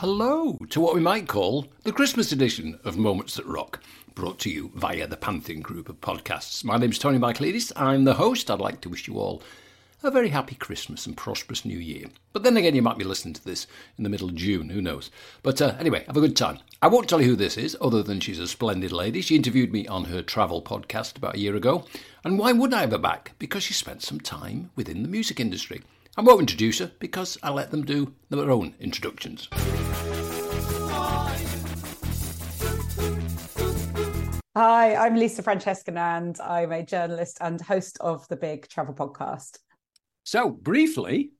Hello to what we might call the Christmas edition of Moments That Rock, brought to you via the Pantheon group of podcasts. My name is Tony Michaelides. I'm the host. I'd like to wish you all a very happy Christmas and prosperous New Year. But then again, you might be listening to this in the middle of June, who knows? But uh, anyway, have a good time. I won't tell you who this is, other than she's a splendid lady. She interviewed me on her travel podcast about a year ago. And why would I have her back? Because she spent some time within the music industry. I won't introduce her because I let them do their own introductions. Hi, I'm Lisa Francesca and I'm a journalist and host of the Big Travel Podcast. So, briefly,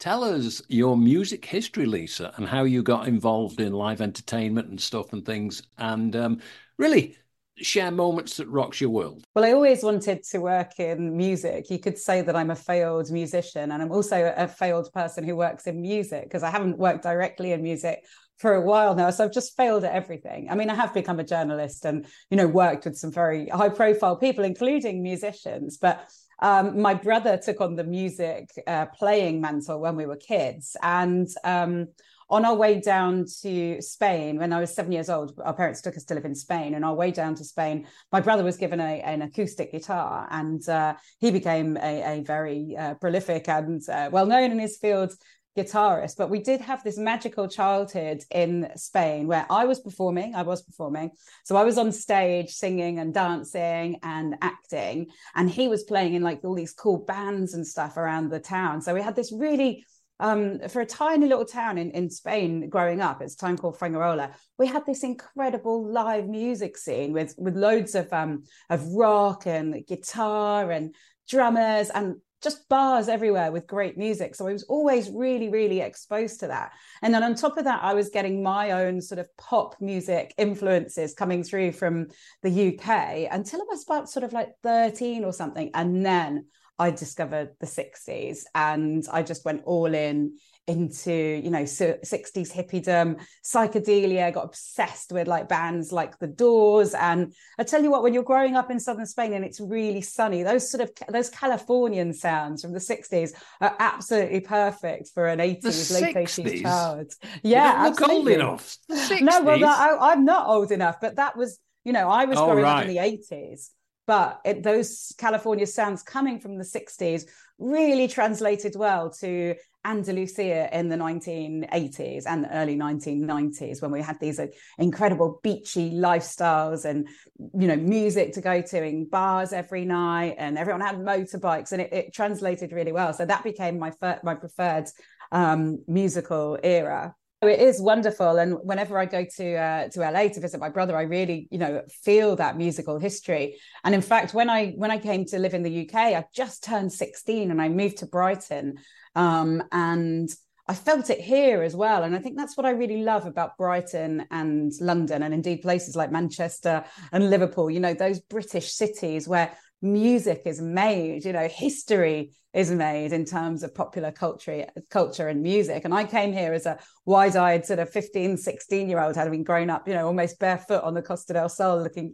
tell us your music history, Lisa, and how you got involved in live entertainment and stuff and things. And um, really, share moments that rocks your world? Well, I always wanted to work in music. You could say that I'm a failed musician and I'm also a failed person who works in music because I haven't worked directly in music for a while now. So I've just failed at everything. I mean, I have become a journalist and, you know, worked with some very high profile people, including musicians, but um, my brother took on the music uh, playing mantle when we were kids. And um, on our way down to Spain, when I was seven years old, our parents took us to live in Spain. And our way down to Spain, my brother was given a, an acoustic guitar, and uh, he became a, a very uh, prolific and uh, well known in his field guitarist. But we did have this magical childhood in Spain where I was performing. I was performing, so I was on stage singing and dancing and acting, and he was playing in like all these cool bands and stuff around the town. So we had this really um, for a tiny little town in, in Spain growing up, it's a town called Fuengirola, we had this incredible live music scene with with loads of um, of rock and guitar and drummers and just bars everywhere with great music. So I was always really, really exposed to that. And then on top of that, I was getting my own sort of pop music influences coming through from the UK until I was about sort of like 13 or something. And then I discovered the 60s and I just went all in into you know 60s hippiedom. Psychedelia got obsessed with like bands like the doors. And i tell you what when you're growing up in southern spain and it's really sunny those sort of those californian sounds from the 60s are absolutely perfect for an 80s late 80s child. Yeah look old enough. 60s. no well I, i'm not old enough but that was you know i was oh, growing right. up in the 80s but it, those California sounds coming from the 60s really translated well to Andalusia in the 1980s and the early 1990s when we had these incredible beachy lifestyles and you know music to go to in bars every night and everyone had motorbikes and it, it translated really well. So that became my fir- my preferred um, musical era. It is wonderful. And whenever i go to uh, to la to visit my brother i really you know feel that musical history. And in fact when i when i came to live in the uk i just turned 16 and i moved to brighton um, and I felt it here as well. And I think that's what I really love about Brighton and London, and indeed places like Manchester and Liverpool, you know, those British cities where music is made, you know, history is made in terms of popular culture, culture and music. And I came here as a wide-eyed sort of 15, 16 year old, having grown up, you know, almost barefoot on the Costa del Sol, looking,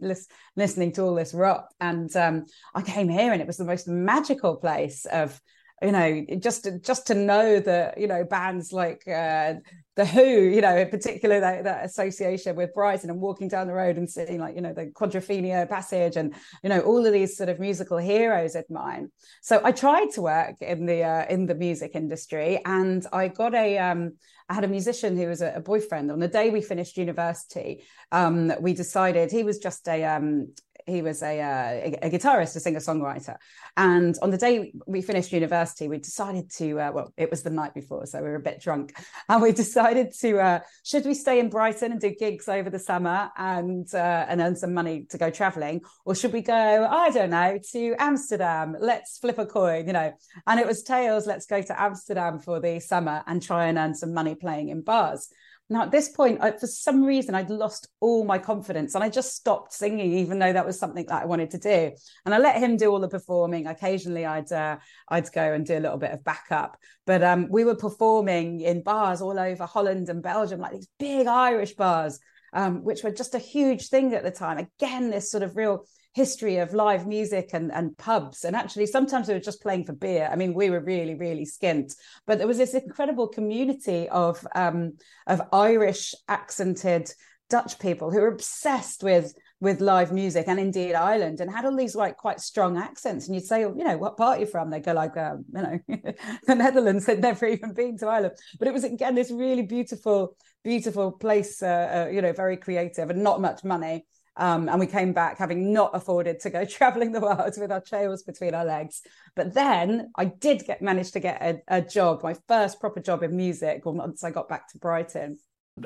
listening to all this rock. And um, I came here and it was the most magical place of you know just just to know that you know bands like uh, the Who, you know, in particular that, that, association with Brighton and walking down the road and seeing like, you know, the Quadrophenia Passage and, you know, all of these sort of musical heroes of mine. So I tried to work in the uh, in the music industry and I got a um I had a musician who was a, a boyfriend on the day we finished university. Um, we decided he was just a um he was a, uh, a, guitarist, a singer songwriter. And on the day we finished university, we decided to, uh, well, it was the night before, so we were a bit drunk. And we decided to, uh, should we stay in Brighton and do gigs over the summer and, uh, and earn some money to go traveling? Or should we go, I don't know, to Amsterdam? Let's flip a coin, you know? And it was tails, let's go to Amsterdam for the summer and try and earn some money playing in bars. Now, at this point, I, for some reason, I'd lost all my confidence and I just stopped singing, even though that was something that I wanted to do. And I let him do all the performing. Occasionally, I'd uh, I'd go and do a little bit of backup. But um, we were performing in bars all over Holland and Belgium, like these big Irish bars, um, which were just a huge thing at the time. Again, this sort of real history of live music and, and pubs. And actually, sometimes we were just playing for beer. I mean, we were really, really skint. But there was this incredible community of um, of Irish accented Dutch people who were obsessed with with live music and indeed Ireland and had all these like quite strong accents. And you'd say, oh, you know, what part are you from? They'd go like, um, you know, the Netherlands. They'd never even been to Ireland, but it was again this really beautiful, beautiful place. Uh, uh, you know, very creative and not much money. Um, and we came back having not afforded to go traveling the world with our tails between our legs. But then I did get manage to get a, a job, my first proper job in music, once I got back to Brighton.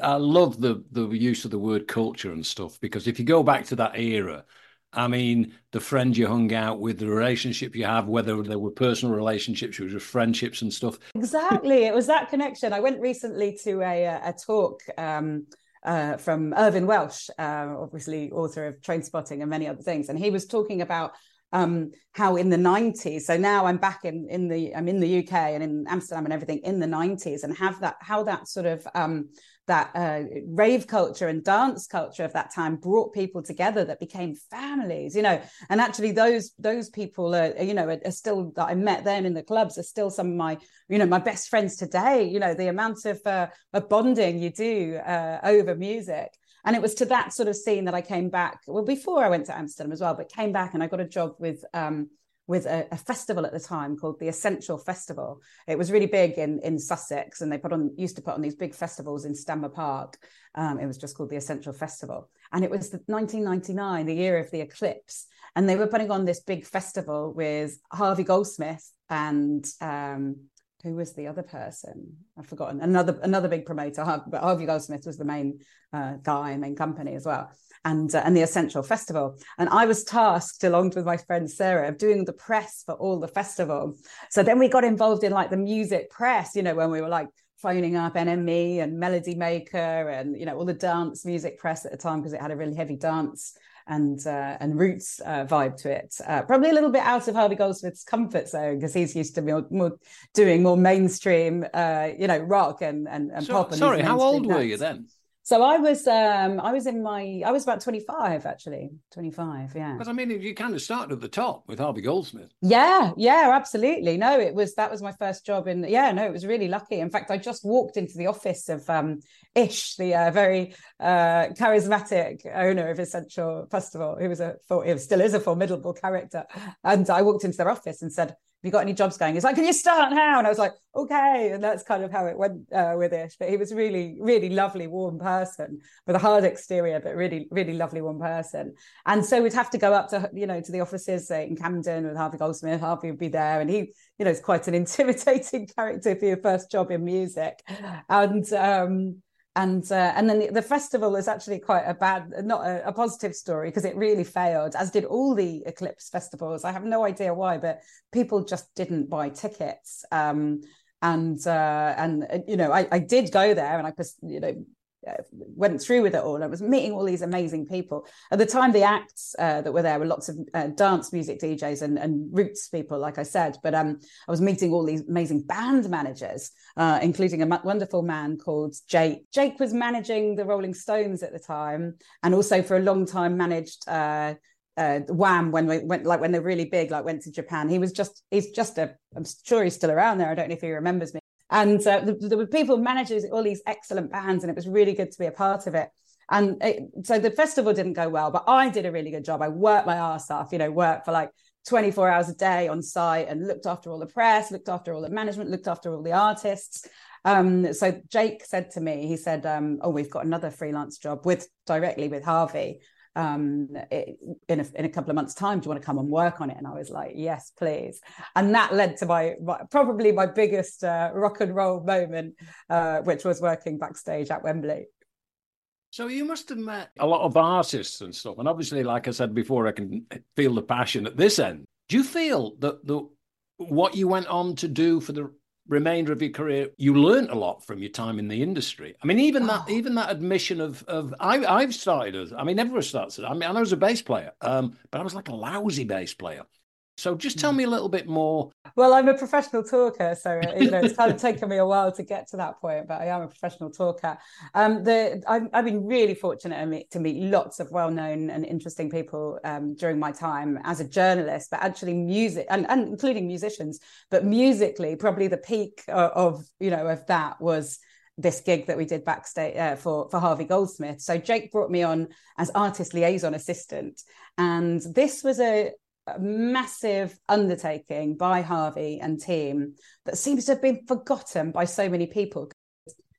I love the the use of the word culture and stuff because if you go back to that era, I mean, the friends you hung out with, the relationship you have, whether there were personal relationships, or just friendships and stuff. Exactly, it was that connection. I went recently to a a talk. Um, uh, from Irvine Welsh, uh, obviously author of Trainspotting and many other things, and he was talking about um, how in the 90s so now i'm back in in the i'm in the uk and in amsterdam and everything in the 90s and have that how that sort of um, that uh, rave culture and dance culture of that time brought people together that became families you know? And actually those those people are you know are, are, still that i met then in the clubs are still some of my you know my best friends today you know? The amount of, uh, of bonding you do uh, over music. And it was to that sort of scene that i came back well before i went to amsterdam as well but came back and i got a job with um, with a, a, festival at the time called the Essential Festival. It was really big in in Sussex, and they put on used to put on these big festivals in Stanmer Park. Um, it was just called the Essential Festival, and it was the 1999, the year of the eclipse, and they were putting on this big festival with Harvey Goldsmith and um, who was the other person? I've forgotten. Another another big promoter, but Harvey Goldsmith was the main uh, guy, main company as well and uh, and the Essential Festival. And I was tasked, along with my friend Sarah, of doing the press for all the festival. So then we got involved in like the music press, you know, when we were like phoning up NME and Melody Maker and you know all the dance music press at the time because it had a really heavy dance and uh, and roots uh, vibe to it. Uh, probably a little bit out of Harvey Goldsmith's comfort zone because he's used to more, more, doing more mainstream, uh, you know, rock and and, and so, pop. And sorry, how old were you then? So I was um I was in my I was about 25 actually 25 yeah. Because I mean you kind of started at the top with Harvey Goldsmith. Yeah yeah absolutely. No it was that was my first job in yeah no it was really lucky. In fact I just walked into the office of um Ish the uh, very uh, charismatic owner of Essential Festival who was a it still is a formidable character. And I walked into their office and said you got any jobs going? He's like, can you start now? And I was like, okay. And that's kind of how it went uh, with it. But he was really, really lovely, warm person with a hard exterior, but really, really lovely, warm person. And so we'd have to go up to, you know, to the offices uh, in Camden with Harvey Goldsmith. Harvey would be there. And he, you know, is quite an intimidating character for your first job in music. And, um, and uh, and then the, the, festival is actually quite a bad not a, a positive story because it really failed as did all the eclipse festivals. I have no idea why but people just didn't buy tickets. Um, and uh, and uh, you know I, I did go there and i you know went through with it all. I was meeting all these amazing people. At the time, the acts uh, that were there were lots of uh, dance music DJs and, and roots people, like I said. But um, I was meeting all these amazing band managers, uh, including a wonderful man called Jake. Jake was managing the Rolling Stones at the time, and also for a long time managed uh, uh, Wham when we went like when they're really big, like went to Japan. He was just he's just a I'm sure he's still around there. I don't know if he remembers me. And uh, there were people, managers, all these excellent bands, and it was really good to be a part of it. And it, so the festival didn't go well, but I did a really good job. I worked my ass off, you know, worked for like 24 hours a day on site and looked after all the press, looked after all the management, looked after all the artists. Um, so Jake said to me, he said, um, "Oh, we've got another freelance job with directly with Harvey um, it, in a, in a couple of months' time. Do you want to come and work on it? And I was like, yes, please. And that led to my, my probably my biggest uh, rock and roll moment, uh, which was working backstage at Wembley. So you must have met a lot of artists and stuff, and obviously, like I said before, I can feel the passion at this end. Do you feel that the what you went on to do for the remainder of your career, you learned a lot from your time in the industry. I mean, even wow. that, even that admission of of I, I've started as I mean, everyone starts. I mean, I was a bass player, um, but I was like a lousy bass player. So just tell me a little bit more. Well, I'm a professional talker, so you know it's kind of taken me a while to get to that point, but I am a professional talker. Um, the I've, I've been really fortunate to meet lots of well-known and interesting people um, during my time as a journalist, but actually music and, and including musicians. But musically, probably the peak of, of you know of that was this gig that we did backstage uh, for for Harvey Goldsmith. So Jake brought me on as artist liaison assistant, and this was a, a massive undertaking by Harvey and team that seems to have been forgotten by so many people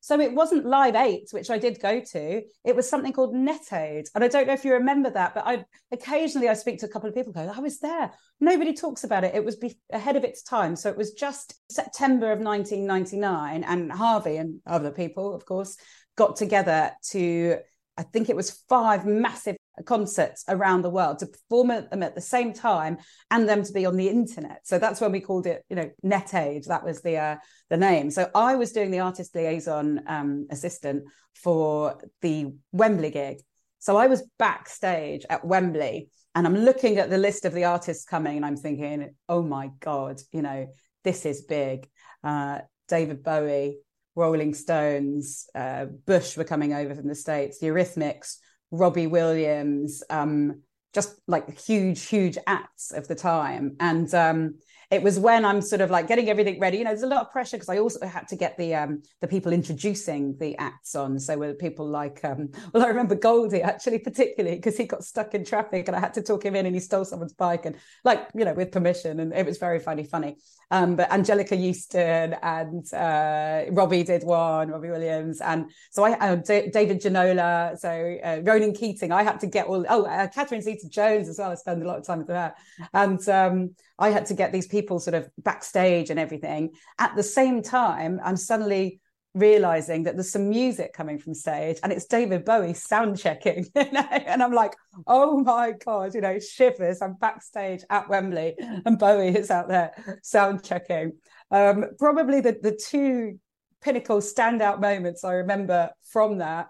so it wasn't Live 8, which I did go to. It was something called Net. And I don't know if you remember that, but I occasionally I speak to a couple of people go, oh, I was there. Nobody talks about it. It was be- ahead of its time. So it was just September of 1999. And Harvey and other people, of course, got together to I think it was five massive concerts around the world to perform at them at the same time and them to be on the internet. So that's when we called it, you know, NetAid. That was the uh, the name. So I was doing the artist liaison um, assistant for the Wembley gig. So I was backstage at Wembley and I'm looking at the list of the artists coming and I'm thinking, oh my God, you know, this is big. Uh, David Bowie, Rolling Stones, uh, Bush were coming over from the States, the Eurythmics, Robbie Williams, um, just like huge, huge acts of the time. And um, it was when I'm sort of like getting everything ready. You know, there's a lot of pressure because I also had to get the um, the people introducing the acts on. So were people like, um, well, I remember Goldie actually particularly because he got stuck in traffic and I had to talk him in and he stole someone's bike and like you know with permission and it was very funny, funny. Um, but Anjelica Huston and uh, Robbie did one, Robbie Williams, and so I uh, D- David Ginola, so uh, Ronan Keating. I had to get all oh uh, Catherine Zeta-Jones as well. I spend a lot of time with her, and um, I had to get these people sort of backstage and everything. At the same time, I'm suddenly realizing that there's some music coming from stage and it's David Bowie sound checking. and I'm like, oh my God, you know, shivers. I'm backstage at Wembley and Bowie is out there sound checking. Um, probably the, the two pinnacle standout moments I remember from that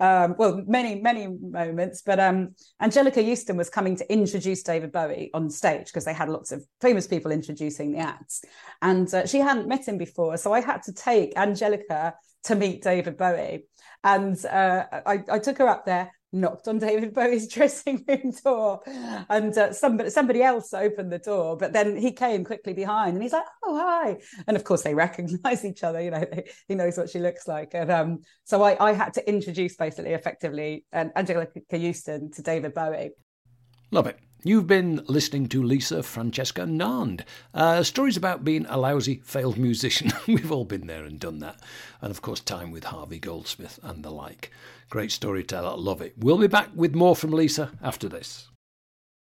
um, well, many, many moments. But um, Anjelica Huston was coming to introduce David Bowie on stage because they had lots of famous people introducing the acts. And uh, she hadn't met him before. So I had to take Anjelica to meet David Bowie. And uh, I, I took her up there knocked on David Bowie's dressing room door, and uh, somebody somebody else opened the door, but then he came quickly behind, and he's like, "Oh hi!" And of course, they recognise each other. You know, they, he knows what she looks like, and um, so I, I had to introduce basically effectively um, Anjelica Huston to David Bowie. Love it. You've been listening to Lisa Francesca Nand. Uh, stories about being a lousy, failed musician. We've all been there and done that. And of course, time with Harvey Goldsmith and the like. Great storyteller. Love it. We'll be back with more from Lisa after this.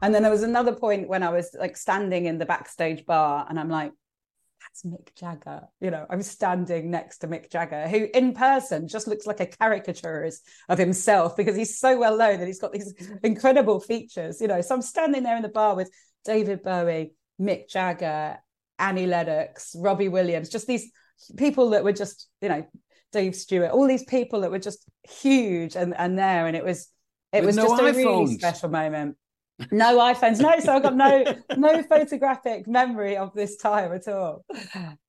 And then there was another point when I was like standing in the backstage bar and I'm like, that's Mick Jagger. You know, I'm standing next to Mick Jagger, who in person just looks like a caricaturist of himself because he's so well known that he's got these incredible features. You know, so I'm standing there in the bar with David Bowie, Mick Jagger, Annie Lennox, Robbie Williams, just these people that were just, you know, Dave Stewart, all these people that were just huge and, and there. And it was it With was no just a really special moment. No iPhones, no. So I've got no no photographic memory of this time at all.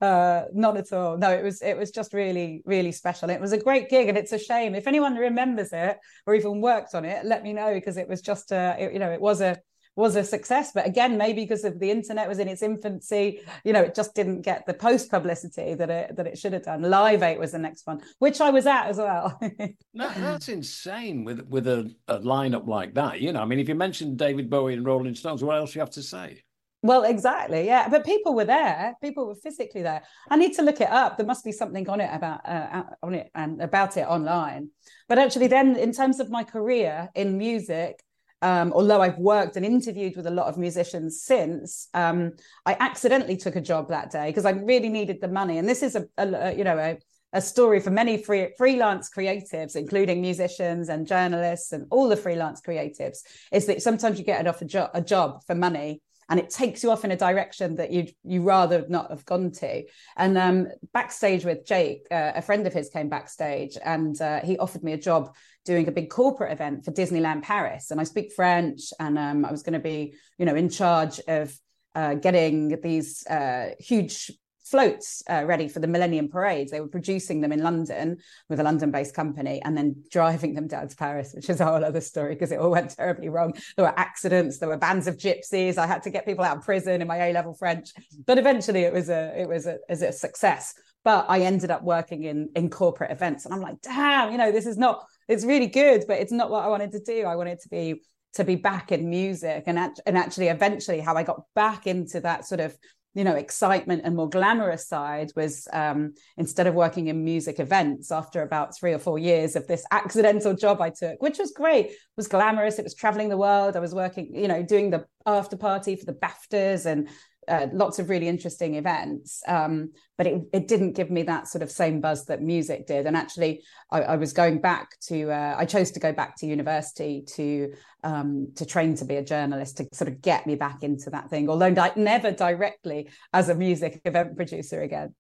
Uh, not at all. No, it was it was just really really special. It was a great gig, and it's a shame if anyone remembers it or even worked on it. Let me know because it was just a it, you know it was a was a success. But again, maybe because of the internet was in its infancy, you know, it just didn't get the post publicity that it that it should have done. Live Eight was the next one, which I was at as well. no, that's insane with with a, a lineup like that. You know, I mean, if you mentioned David Bowie and Rolling Stones, what else do you have to say? Well, exactly, yeah. But people were there. People were physically there. I need to look it up. There must be something on it about uh, on it and about it online. But actually, then in terms of my career in music, um, although I've worked and interviewed with a lot of musicians since, um, I accidentally took a job that day because I really needed the money. And this is a, a you know a, a story for many free, freelance creatives, including musicians and journalists and all the freelance creatives, is that sometimes you get off a, jo- a job for money and it takes you off in a direction that you you rather not have gone to. And um, backstage with Jake, uh, a friend of his came backstage, and uh, he offered me a job doing a big corporate event for Disneyland Paris. And I speak French, and um, I was going to be, you know, in charge of uh, getting these uh, huge floats uh, ready for the Millennium Parades. They were producing them in London with a London based company and then driving them down to Paris, which is a whole other story because it all went terribly wrong. There were accidents, there were bands of gypsies. I had to get people out of prison in my A level French. But eventually it was a, it was a, it was a success. But I ended up working in, in corporate events. And I'm like, damn, you know, this is not, it's really good, but it's not what I wanted to do. I wanted to be to be back in music and, and actually eventually how I got back into that sort of you know excitement and more glamorous side was um, instead of working in music events after about three or four years of this accidental job i took which was great it was glamorous it was traveling the world i was working you know doing the after party for the baftas and uh, lots of really interesting events, um, but it, it didn't give me that sort of same buzz that music did. And actually, I, I was going back to uh, I chose to go back to university to um, to train to be a journalist to sort of get me back into that thing. Although di- never directly as a music event producer again.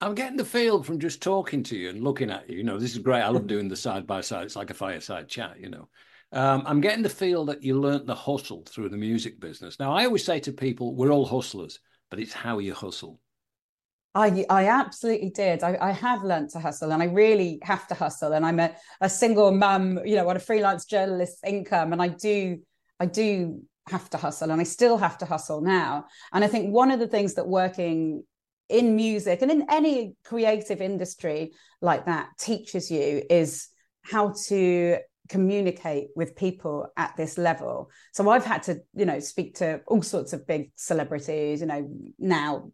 I'm getting the feel from just talking to you and looking at you. You know, this is great. I love doing the side by side. It's like a fireside chat. You know. Um, I'm getting the feel that you learnt the hustle through the music business. Now, I always say to people, we're all hustlers, but it's how you hustle. I, I absolutely did. I, I have learnt to hustle and I really have to hustle. And I'm a, a single mum, you know, on a freelance journalist's income. And I do, I do have to hustle and I still have to hustle now. And I think one of the things that working in music and in any creative industry like that teaches you is how to communicate with people at this level. So I've had to, you know, speak to all sorts of big celebrities, you know, now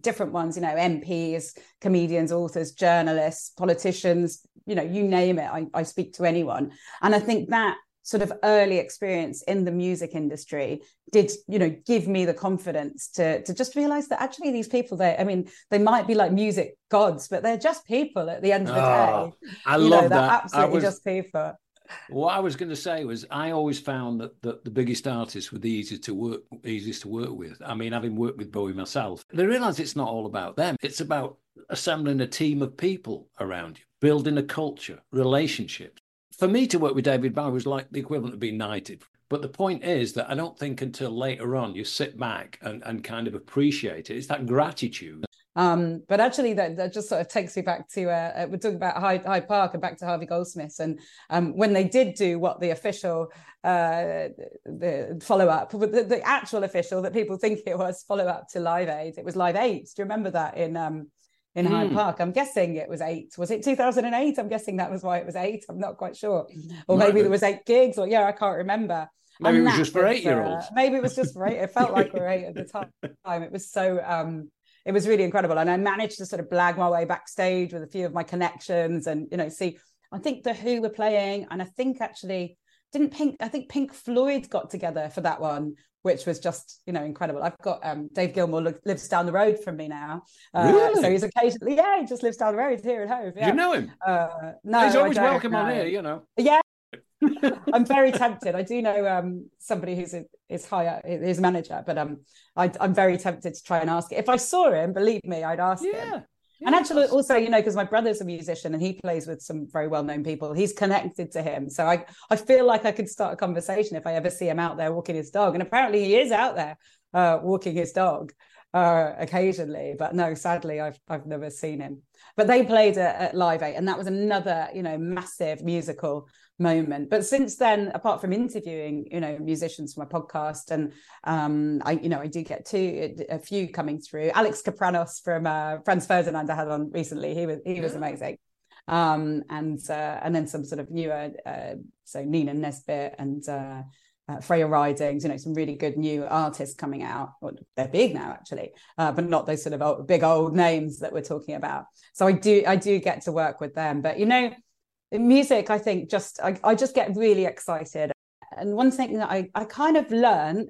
different ones, you know, MPs, comedians, authors, journalists, politicians, you know, you name it. I, I speak to anyone. And I think that sort of early experience in the music industry did you know give me the confidence to to just realize that actually these people they i mean they might be like music gods but they're just people at the end of the oh, day i you love know, that absolutely was, just people what I was going to say was, I always found that, that the biggest artists were the easiest to work, easiest to work with. I mean, having worked with Bowie myself, they realise it's not all about them. It's about assembling a team of people around you, building a culture, relationships. For me to work with David Bowie was like the equivalent of being knighted. But the point is that I don't think until later on you sit back and, and kind of appreciate it. It's that gratitude um, but actually, that, that just sort of takes me back to uh, uh, we're talking about Hyde, Hyde Park and back to Harvey Goldsmith, and um, when they did do what the official uh, the follow up, the, the, actual official that people think it was follow up to Live Aid, it was Live Eight. Do you remember that in um, in mm. Hyde Park? I'm guessing it was eight. Was it 2008? I'm guessing that was why it was eight. I'm not quite sure, or maybe there was eight gigs, or yeah, I can't remember. Maybe and it was just for eight year olds. Uh, maybe it was just for eight. It felt like we were eight at the time. It was so um, it was really incredible. And I managed to sort of blag my way backstage with a few of my connections and, you know, see, I think the Who were playing. And I think actually didn't Pink I think Pink Floyd got together for that one which was just you know incredible. I've got um, Dave Gilmour lives down the road from me now, uh, really? so he's occasionally yeah he just lives down the road here at home. Yeah. You know him? Uh, no, he's always welcome on here. You know. Yeah. I'm very tempted. I do know um, somebody who's a, is higher, his manager, but um, I, am very tempted to try and ask. If I saw him, believe me, I'd ask yeah. him. Yeah, and actually, also, you know, because my brother's a musician and he plays with some very well-known people, he's connected to him. So I, I feel like I could start a conversation if I ever see him out there walking his dog. And apparently, he is out there uh, walking his dog uh, occasionally. But no, sadly, I've I've never seen him. But they played at, at Live Eight, and that was another, you know, massive musical moment. But since then, apart from interviewing, you know, musicians for my podcast, and um, I, you know, I do get two, a few coming through. Alex Kapranos from uh, Franz Ferdinand I had on recently. He was he was amazing. Um, and uh, and then some sort of newer, uh, so Nina Nesbitt and uh, uh, Freya Ridings, you know, some really good new artists coming out. Well, they're big now, actually, uh, but not those sort of old, big old names that we're talking about. So I do, I do get to work with them. But you know, music, I think, just I, I just get really excited. And one thing that I, I kind of learn,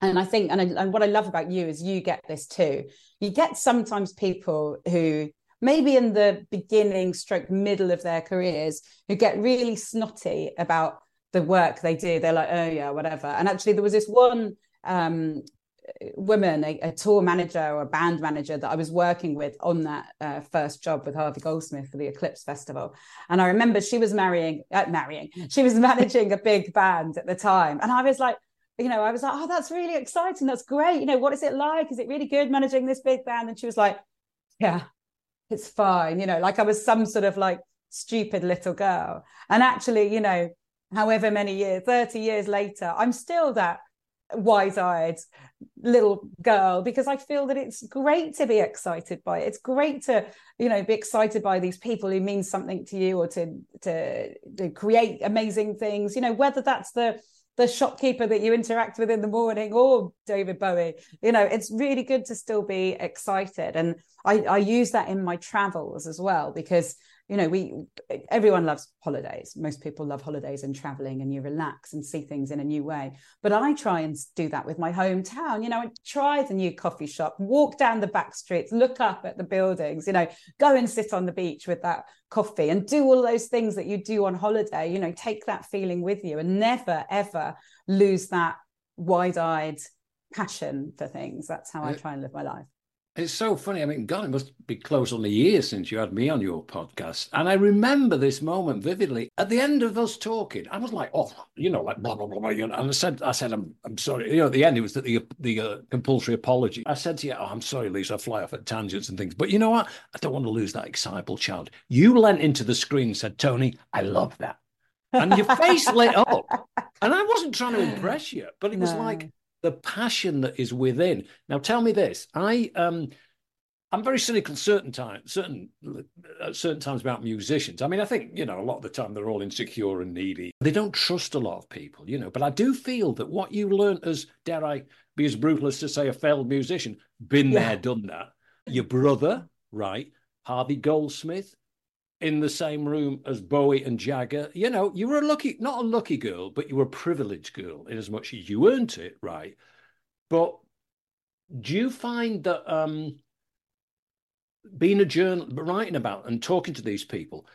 and I think, and, I, and what I love about you is you get this too. You get sometimes people who maybe in the beginning, stroke middle of their careers, who get really snotty about the work they do. They're like, oh yeah, whatever. And actually, there was this one um, woman, a, a, tour manager or a band manager that I was working with on that uh, first job with Harvey Goldsmith for the Eclipse Festival. And I remember she was marrying, uh, marrying, she was managing a big band at the time. And I was like, you know, I was like, oh, that's really exciting. That's great. You know, what is it like? Is it really good managing this big band? And she was like, yeah, it's fine. You know, like I was some sort of like stupid little girl. And actually, you know, however many years, 30 years later, I'm still that wide-eyed little girl because I feel that it's great to be excited by it. It's great to, you know, be excited by these people who mean something to you or to to, to create amazing things. You know, whether that's the the shopkeeper that you interact with in the morning or David Bowie. You know, it's really good to still be excited. And I, I use that in my travels as well because you know we everyone loves holidays. Most people love holidays and traveling and you relax and see things in a new way. But i try and do that with my hometown. You know I try the new coffee shop walk down the back streets look up at the buildings you know go and sit on the beach with that coffee and do all those things that you do on holiday. You know take that feeling with you and never ever lose that wide-eyed passion for things. That's how i try and live my life it's so funny. I mean, God, it must be close on a year since you had me on your podcast. And I remember this moment vividly. At the end of us talking, I was like, oh, you know, like blah, blah, blah, blah. You know, and I said, I said, I'm, I'm sorry. You know, at the end, it was the, the uh, compulsory apology. I said to you, oh, I'm sorry, Lisa, I fly off at tangents and things. But you know what? I don't want to lose that excitable child. You leant into the screen and said, Tony, I love that. And your face lit up. And I wasn't trying to impress you, but it was like, the passion that is within. Now, tell me this: I um, I'm very cynical certain times, certain uh, certain times about musicians. I mean, I think you know a lot of the time they're all insecure and needy. They don't trust a lot of people, you know. But I do feel that what you learn as, dare I be as brutal as to say, a failed musician, been yeah. there, done that. Your brother, right? Harvey Goldsmith, in the same room as Bowie and Jagger. You know, you were a lucky, not a lucky girl, but you were a privileged girl in as much as you earned it, right? But do you find that um, being a journal, writing about and talking to these people,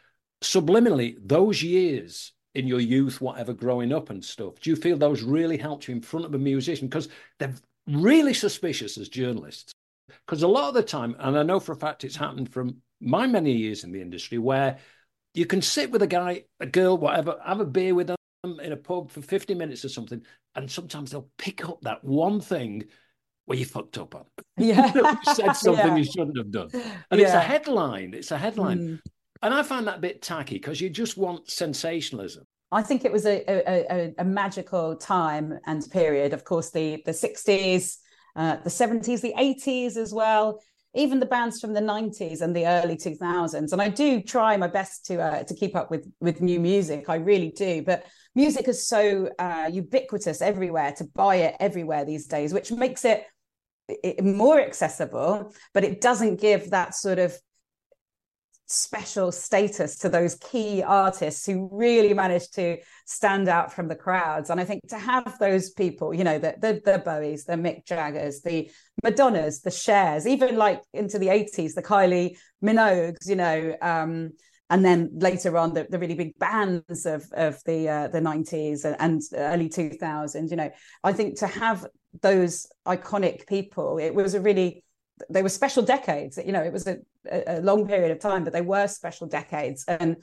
subliminally, those years in your youth, whatever, growing up and stuff, do you feel those really helped you in front of a musician? Because they're really suspicious as journalists. Because a lot of the time, and I know for a fact it's happened from my many years in the industry where you can sit with a guy, a girl, whatever, have a beer with them in a pub for 50 minutes or something, and sometimes they'll pick up that one thing where you fucked up on. Yeah. you said something yeah. you shouldn't have done. And yeah. it's a headline. It's a headline. Mm. And I find that a bit tacky because you just want sensationalism. I think it was a, a, a, magical time and period. Of course, the the 60s, uh, the 70s, the 80s as well even the bands from the 90s and the early 2000s and i do try my best to uh, to keep up with with new music. I really do. But music is so uh, ubiquitous everywhere to buy it everywhere these days which makes it, it more accessible but it doesn't give that sort of special status to those key artists who really managed to stand out from the crowds. And I think to have those people, you know, the the, the Bowies, the Mick Jaggers, the Madonnas, the Chers, even like into the 80s, the Kylie Minogues, you know, um, and then later on the, the really big bands of of the uh, the 90s and, and early 2000s, you know, I think to have those iconic people, it was a really they were special decades. You know, it was a, a long period of time, but they were special decades. And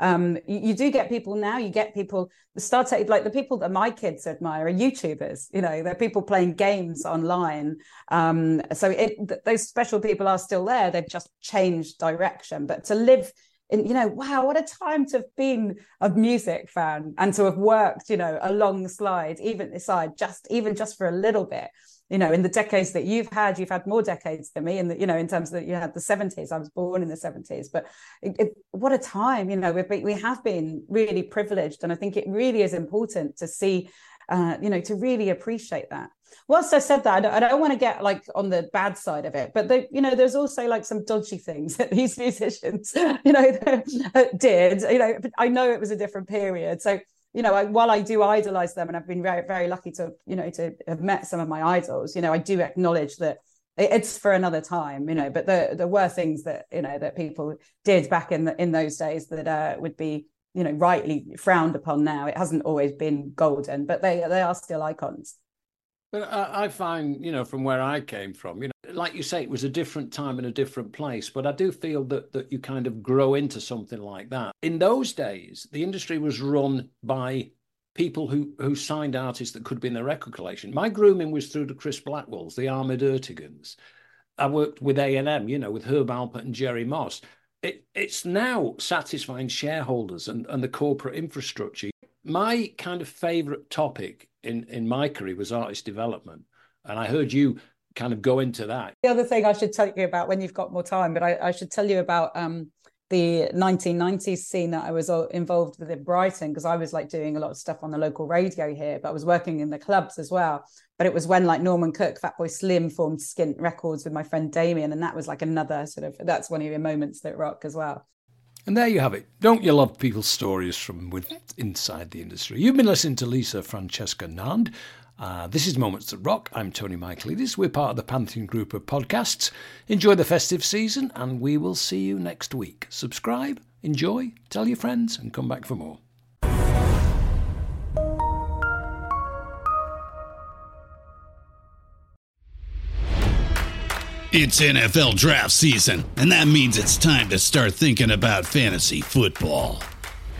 um, you, you, do get people now. You get people the start like the people that my kids admire are YouTubers. You know, they're people playing games online. Um, so it, those special people are still there. They've just changed direction. But to live in, you know, wow, what a time to have been a music fan and to have worked, you know, alongside, even aside, just even just for a little bit you know in the decades that you've had you've had more decades than me and you know in terms that you had the 70s i was born in the 70s but it, it, what a time you know we've we have been really privileged and i think it really is important to see uh, you know to really appreciate that. Whilst i said that i don't, I don't want to get like on the bad side of it but they, you know there's also like some dodgy things that these musicians you know did you know i know it was a different period. So you know, I, while I do idolize them, and I've been very, very lucky to, you know, to have met some of my idols, you know, I do acknowledge that it's for another time, you know. But there, there were things that you know that people did back in the, in those days that uh, would be, you know, rightly frowned upon. Now it hasn't always been golden, but they they are still icons. But I, I find, you know, from where I came from, you know like you say, it was a different time and a different place. But I do feel that that you kind of grow into something like that. In those days, the industry was run by people who who signed artists that could be in the record collection. My grooming was through the Chris Blackwells, the Ahmet Erteguns. I worked with A and M, you know, with Herb Alpert and Jerry Moss. It, it's now satisfying shareholders and, and the corporate infrastructure. My kind of favorite topic in, in my career was artist development. And I heard you kind of go into that. The other thing I should tell you about when you've got more time, but I, I should tell you about um, the 1990s scene that I was involved with in Brighton because I was like doing a lot of stuff on the local radio here, but I was working in the clubs as well. But it was when like Norman Cook, Fatboy Slim formed Skint Records with my friend Damien, and that was like another sort of that's one of your moments that rock as well. And there you have it. Don't you love people's stories from with inside the industry? You've been listening to Lisa Francesca Nand uh, this is Moments That Rock. I'm Tony Michaelides. We're part of the Pantheon group of podcasts. Enjoy the festive season, and we will see you next week. Subscribe, enjoy, tell your friends, and come back for more. It's NFL draft season, and that means it's time to start thinking about fantasy football.